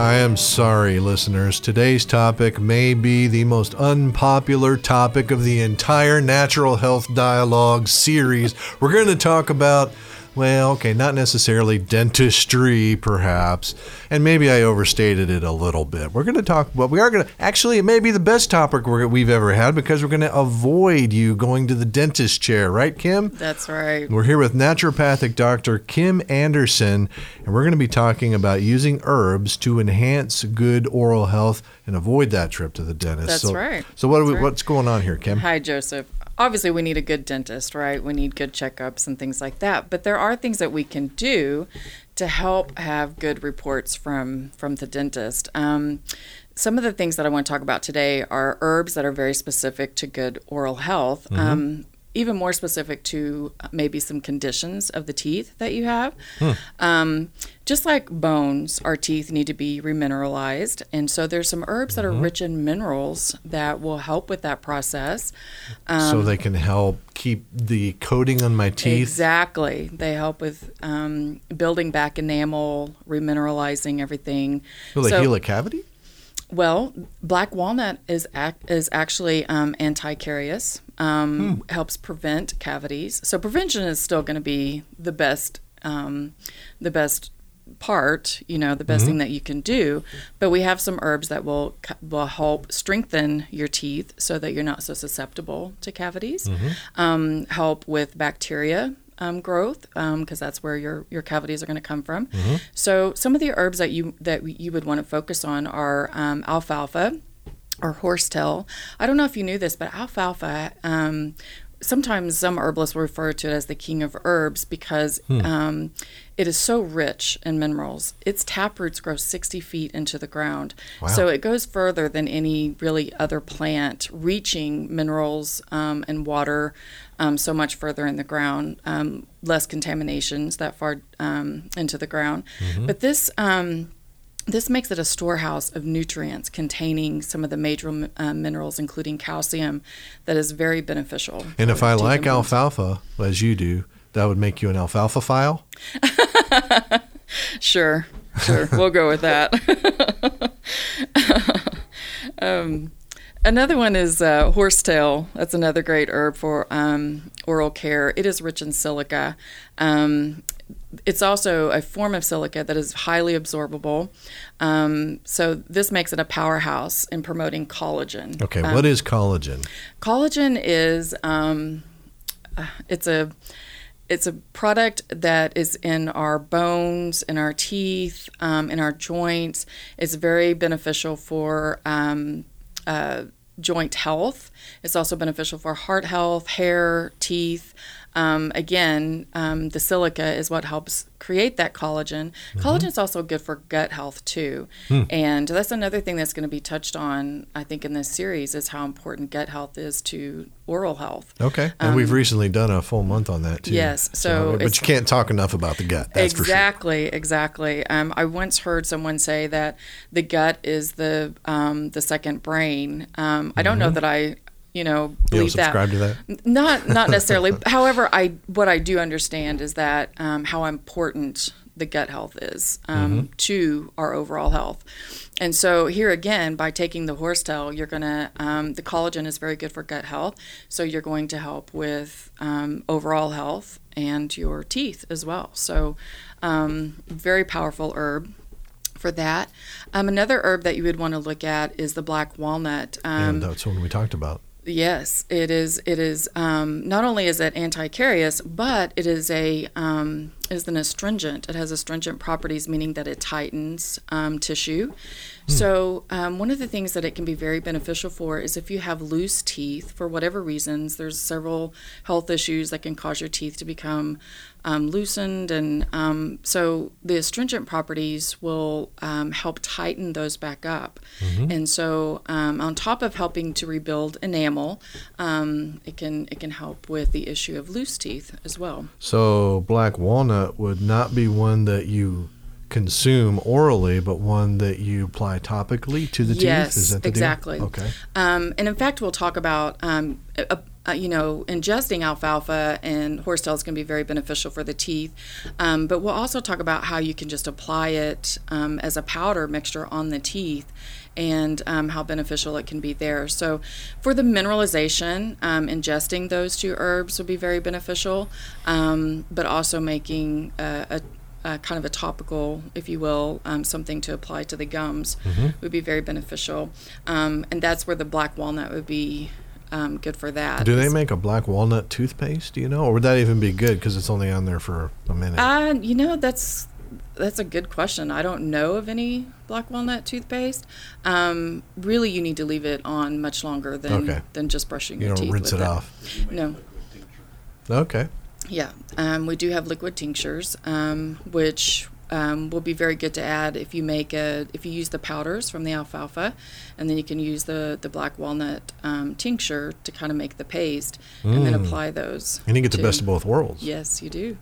I am sorry, listeners. Today's topic may be the most unpopular topic of the entire Natural Health Dialogue series. We're going to talk about well, okay, not necessarily dentistry, perhaps, and maybe I overstated it a little bit. We're going to talk, but we are going to actually, it may be the best topic we've ever had because we're going to avoid you going to the dentist chair, right, Kim? That's right. We're here with naturopathic Dr. Kim Anderson, and we're going to be talking about using herbs to enhance good oral health and avoid that trip to the dentist. That's so, right. So, what That's we, right. what's going on here, Kim? Hi, Joseph. Obviously, we need a good dentist, right? We need good checkups and things like that. But there are things that we can do to help have good reports from from the dentist. Um, some of the things that I want to talk about today are herbs that are very specific to good oral health. Mm-hmm. Um, even more specific to maybe some conditions of the teeth that you have. Hmm. Um, just like bones, our teeth need to be remineralized. And so there's some herbs that are Mm-hmm. rich in minerals that will help with that process. so they can help keep the coating on my teeth. Exactly. They help with um, building back enamel, remineralizing everything. Will they So- heal a cavity? Well, black walnut is ac- is actually um, anti-carious. Um, Helps prevent cavities. So prevention is still going to be the best, um, the best part. You know, the best thing that you can do. But we have some herbs that will will help strengthen your teeth so that you're not so susceptible to cavities. Um, help with bacteria um, growth because that's where your your cavities are going to come from. So some of the herbs that you that you would want to focus on are um, alfalfa or horsetail. I don't know if you knew this, but alfalfa. Um, sometimes some herbalists will refer to it as the king of herbs because um, it is so rich in minerals. Its tap roots grow 60 feet into the ground. So it goes further than any really other plant, reaching minerals um, and water um, so much further in the ground, um, less contaminations that far um, into the ground. But this. This makes it a storehouse of nutrients containing some of the major uh, minerals, including calcium, that is very beneficial. And if I like alfalfa, as you do, that would make you an alfalfa file. Sure, sure. we'll go with that. um, another one is uh, horsetail. That's another great herb for um, oral care. It is rich in silica. Um, it's also a form of silica that is highly absorbable. Um, so this makes it a powerhouse in promoting collagen. Okay, Um, what is collagen? Collagen is um, uh, it's a it's a product that is in our bones, in our teeth, um, in our joints. It's very beneficial for um, uh, joint health. It's also beneficial for heart health, hair, teeth. Um, again, um, the silica is what helps create that collagen. Collagen is also good for gut health too, and that's another thing that's going to be touched on, I think, in this series is how important gut health is to oral health. Okay, and we've recently done a full month on that too. Um, yes, so but you can't talk enough about the gut. That's for sure. exactly, exactly. Um, I once heard someone say that the gut is the um, the second brain. Um, I don't know that I, you know, Mm-hmm. You believe that. to that? Not not necessarily. However, I what I do understand is that um, how important the gut health is um, Mm-hmm. to our overall health. And so here again, by taking the horsetail, you're gonna um, the collagen is very good for gut health. So you're going to help with um, overall health and your teeth as well. So um, very powerful herb for that. Um, another herb that you would want to look at is the black walnut. Um, and that's one we talked about. Yes, it is. It is. Um, not only is it anti-carious, but it is a um, is an astringent. It has astringent properties, meaning that it tightens um, tissue. So um, one of the things that it can be very beneficial for is if you have loose teeth for whatever reasons. There's several health issues that can cause your teeth to become um, loosened, and um, so the astringent properties will um, help tighten those back up. And so, um, on top of helping to rebuild enamel, um, it can it can help with the issue of loose teeth as well. So black walnut would not be one that you consume orally, but one that you apply topically to the Yes, teeth. The exactly. Deal? Okay. Um, and in fact, we'll talk about um, a, uh, you know, ingesting alfalfa and horsetail is going to be very beneficial for the teeth. Um, but we'll also talk about how you can just apply it um, as a powder mixture on the teeth and um, how beneficial it can be there. So, for the mineralization, um, ingesting those two herbs would be very beneficial, um, but also making a, a uh, kind of a topical, if you will, um, something to apply to the gums Mm-hmm. would be very beneficial. Um, and that's where the black walnut would be um, good for that. Do they make a black walnut toothpaste? Do you know, or would that even be good because it's only on there for a minute? Uh, you know, that's that's a good question. I don't know of any black walnut toothpaste. Um, really, you need to leave it on much longer than Okay. than just brushing you your don't teeth rinse with it off. No. Okay. Yeah, um, we do have liquid tinctures, um, which um, will be very good to add if you make a if you use the powders from the alfalfa, and then you can use the the black walnut um, tincture to kind of make the paste, and then Mm. apply those. And you get the best of both worlds. Yes, you do.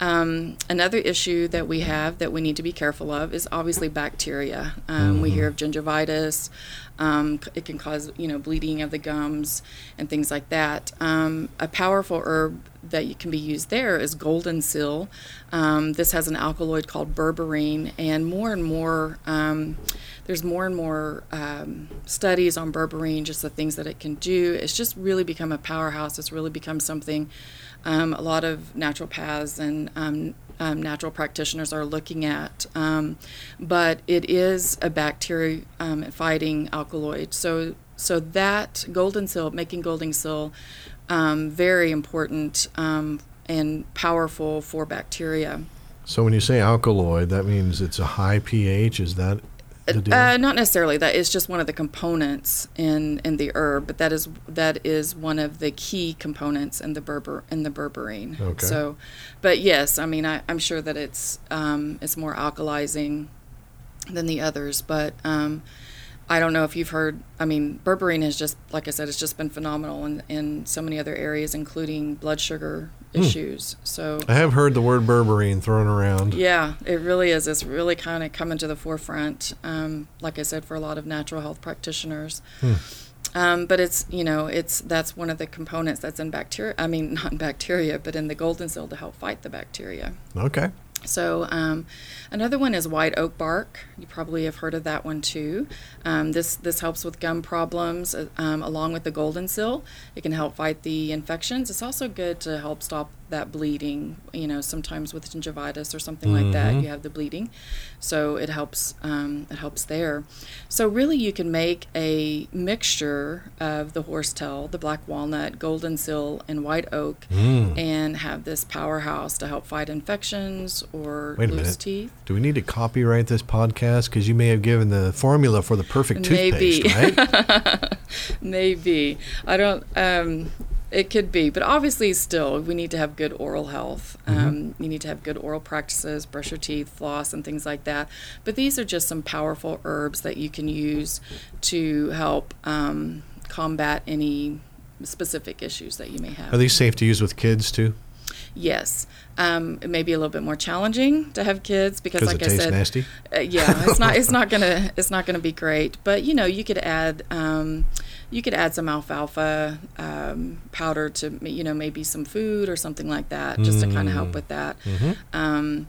Um, another issue that we have that we need to be careful of is obviously bacteria. Um, We hear of gingivitis. Um, it can cause, you know, bleeding of the gums and things like that. Um, a powerful herb that you can be used there is golden seal. Um, this has an alkaloid called berberine, and more and more, um, there's more and more um, studies on berberine, just the things that it can do. It's just really become a powerhouse. It's really become something um, a lot of naturopaths and um, um, natural practitioners are looking at. Um, but it is a bacteria um, fighting alkaloid. So, so that golden seal, making golden seal, um, very important and powerful for bacteria. So when you say alkaloid, that means it's a high pH. Is that? Uh, not necessarily. That is just one of the components in, in the herb, but that is that is one of the key components in the berber in the berberine. Okay. So, but yes, I mean I, I'm sure that it's um, it's more alkalizing than the others, but um, I don't know if you've heard. I mean, berberine has just like I said, it's just been phenomenal in, in so many other areas, including blood sugar Hmm. issues. So I have heard the word berberine thrown around. yeah, it really is. It's really kind of coming to the forefront, um, like I said, for a lot of natural health practitioners. Um, but it's you know it's that's one of the components that's in bacteria. I mean not in bacteria, but in the golden seal to help fight the bacteria. Okay. So um, another one is white oak bark. You probably have heard of that one too. Um, this this helps with gum problems uh, um, along with the golden seal. It can help fight the infections. It's also good to help stop that bleeding. You know, sometimes with gingivitis or something like that, you have the bleeding, so it helps. Um, it helps there. So really, you can make a mixture of the horsetail, the black walnut, golden seal, and white oak, Mm. and have this powerhouse to help fight infections or Wait a loose minute. teeth. Do we need to copyright this podcast? Because you may have given the formula for the perfect Maybe. toothpaste, right? Maybe I don't. Um, it could be, but obviously, still, we need to have good oral health. Um, you need to have good oral practices, brush your teeth, floss, and things like that. But these are just some powerful herbs that you can use to help um, combat any specific issues that you may have. Are these safe to use with kids too? Yes. Um, it may be a little bit more challenging to have kids because, like I said, nasty. uh, yeah, it's not it's not gonna it's not gonna be great. But you know, you could add um, you could add some alfalfa um, powder to you know maybe some food or something like that, just to kind of help with that. Um,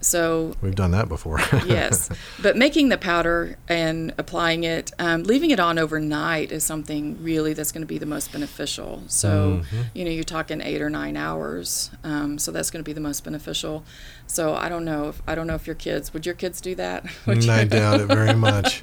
so We've done that before. yes, but making the powder and applying it, um, leaving it on overnight is something really that's going to be the most beneficial. So, you know, you're talking eight or nine hours. Um, so that's going to be the most beneficial. So I don't know if I don't know if your kids would your kids do that? Would Mm, you- I doubt it very much.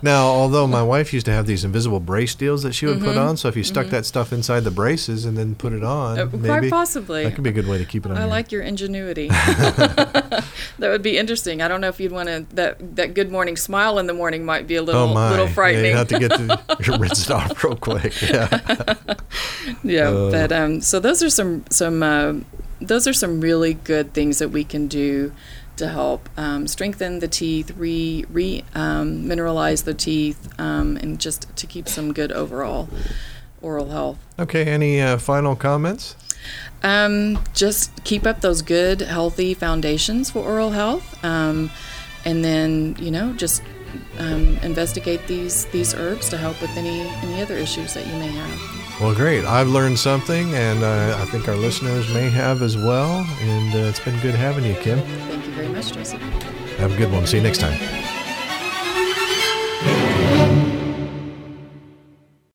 Now, although my wife used to have these invisible brace deals that she would put on, so if you stuck that stuff inside the braces and then put it on, Mm-hmm. Uh, maybe quite possibly. that could be a good way to keep it on. I your- like your ingenuity. that would be interesting. I don't know if you'd want to that that good morning smile in the morning might be a little oh my, little Yeah, frightening. you have to get to rinse it off real quick. Yeah. Yeah, Uh, but um, so those are some some uh, those are some really good things that we can do to help um, strengthen the teeth, re re um, mineralize the teeth, um, and just to keep some good overall oral health. Okay. Any uh, final comments? Um, just keep up those good, healthy foundations for oral health, um, and then you know just um, investigate these these herbs to help with any any other issues that you may have. Well, great. I've learned something, and uh, I think our listeners may have as well. And uh, it's been good having you, Kim. Thank you very much, Joseph. Have a good one. See you next time.